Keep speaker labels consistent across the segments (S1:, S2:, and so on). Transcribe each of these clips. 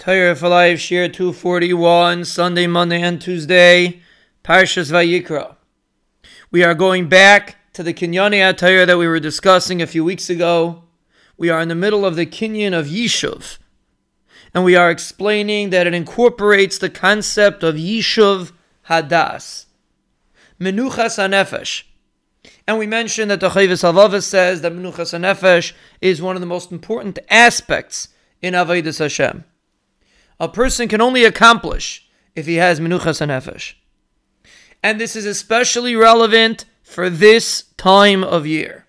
S1: Torah for Life, Shiur 241, Sunday, Monday, and Tuesday, Parshas Vayikra. We are going back to the Kinyani Torah that we were discussing a few weeks ago. We are in the middle of the Kinyan of Yishuv, and we are explaining that it incorporates the concept of Yishuv Hadas, Menuchas Hanefesh. And we mentioned that the Chovos HaLevavos says that Menuchas Hanefesh is one of the most important aspects in Avodas Hashem a person can only accomplish if he has menuchas nefesh. And this is especially relevant for this time of year.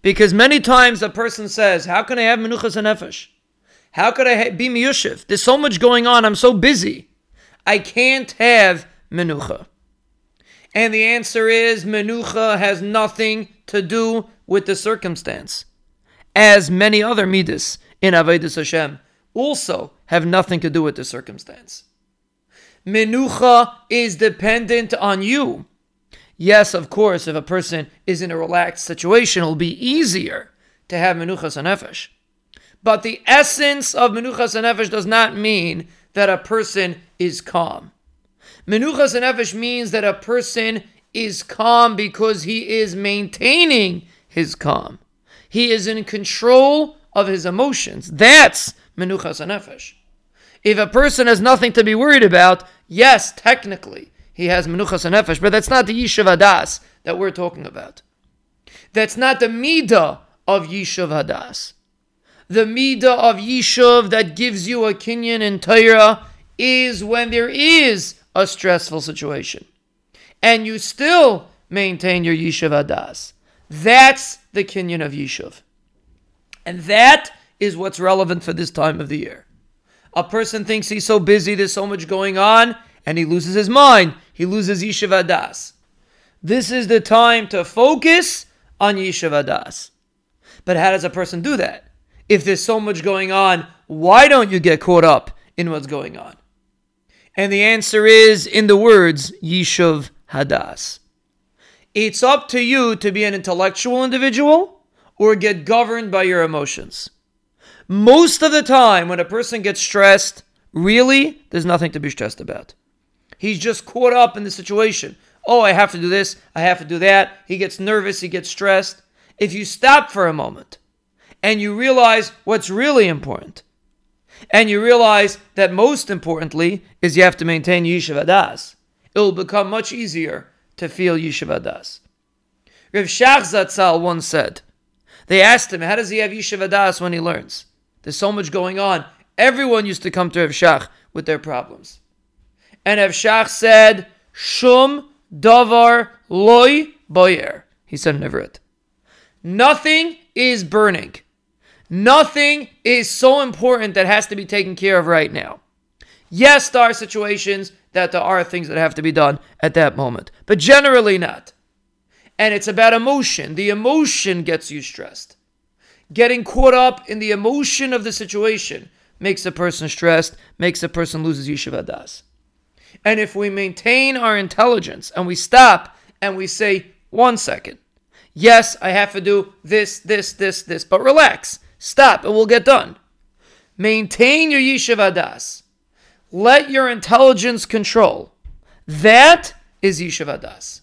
S1: Because many times a person says, How can I have menuchas nefesh? How could I be miyushiv? There's so much going on. I'm so busy. I can't have menucha. And the answer is menucha has nothing to do with the circumstance, as many other midas in Avodah Hashem also have nothing to do with the circumstance. Menucha is dependent on you. Yes, of course, if a person is in a relaxed situation, it'll be easier to have menuchas nefesh. But the essence of menuchas nefesh does not mean that a person is calm. Menuchas nefesh means that a person is calm because he is maintaining his calm. He is in control of his emotions. That's menuchas nefesh. If a person has nothing to be worried about, yes, technically he has menuchas nefesh, but that's not the yishuv hadas that we're talking about. That's not the midah of yishuv hadas. The midah of yishuv that gives you a kinyan in Torah is when there is a stressful situation, and you still maintain your yishuv hadas. That's the kinyan of yishuv, and that is what's relevant for this time of the year. A person thinks he's so busy, there's so much going on, and he loses his mind. He loses Yishuv Hadas. This is the time to focus on Yishuv Hadas. But how does a person do that? If there's so much going on, why don't you get caught up in what's going on? And the answer is in the words Yishuv Hadas. It's up to you to be an intellectual individual or get governed by your emotions. Most of the time, when a person gets stressed, really, there's nothing to be stressed about. He's just caught up in the situation. Oh, I have to do this, I have to do that. He gets nervous, he gets stressed. If you stop for a moment and you realize what's really important, and you realize that most importantly is you have to maintain Yishuv Hadas, it will become much easier to feel Yishuv Hadas. Rav Shach Zatzal once said, they asked him, how does he have Yishuv Hadas when he learns? There's so much going on. Everyone used to come to Rav Shach with their problems. And Rav Shach said, Shum davar loy boyer. He said in Ivrit. Nothing is burning. Nothing is so important that has to be taken care of right now. Yes, there are situations that there are things that have to be done at that moment, but generally not. And it's about emotion. The emotion gets you stressed. Getting caught up in the emotion of the situation makes a person stressed, makes a person loses Yishuv Hadas. And if we maintain our intelligence and we stop and we say, one second, yes, I have to do this, this, this, this, but relax, stop, it will get done. Maintain your Yishuv Hadas. Let your intelligence control. That is Yishuv Hadas.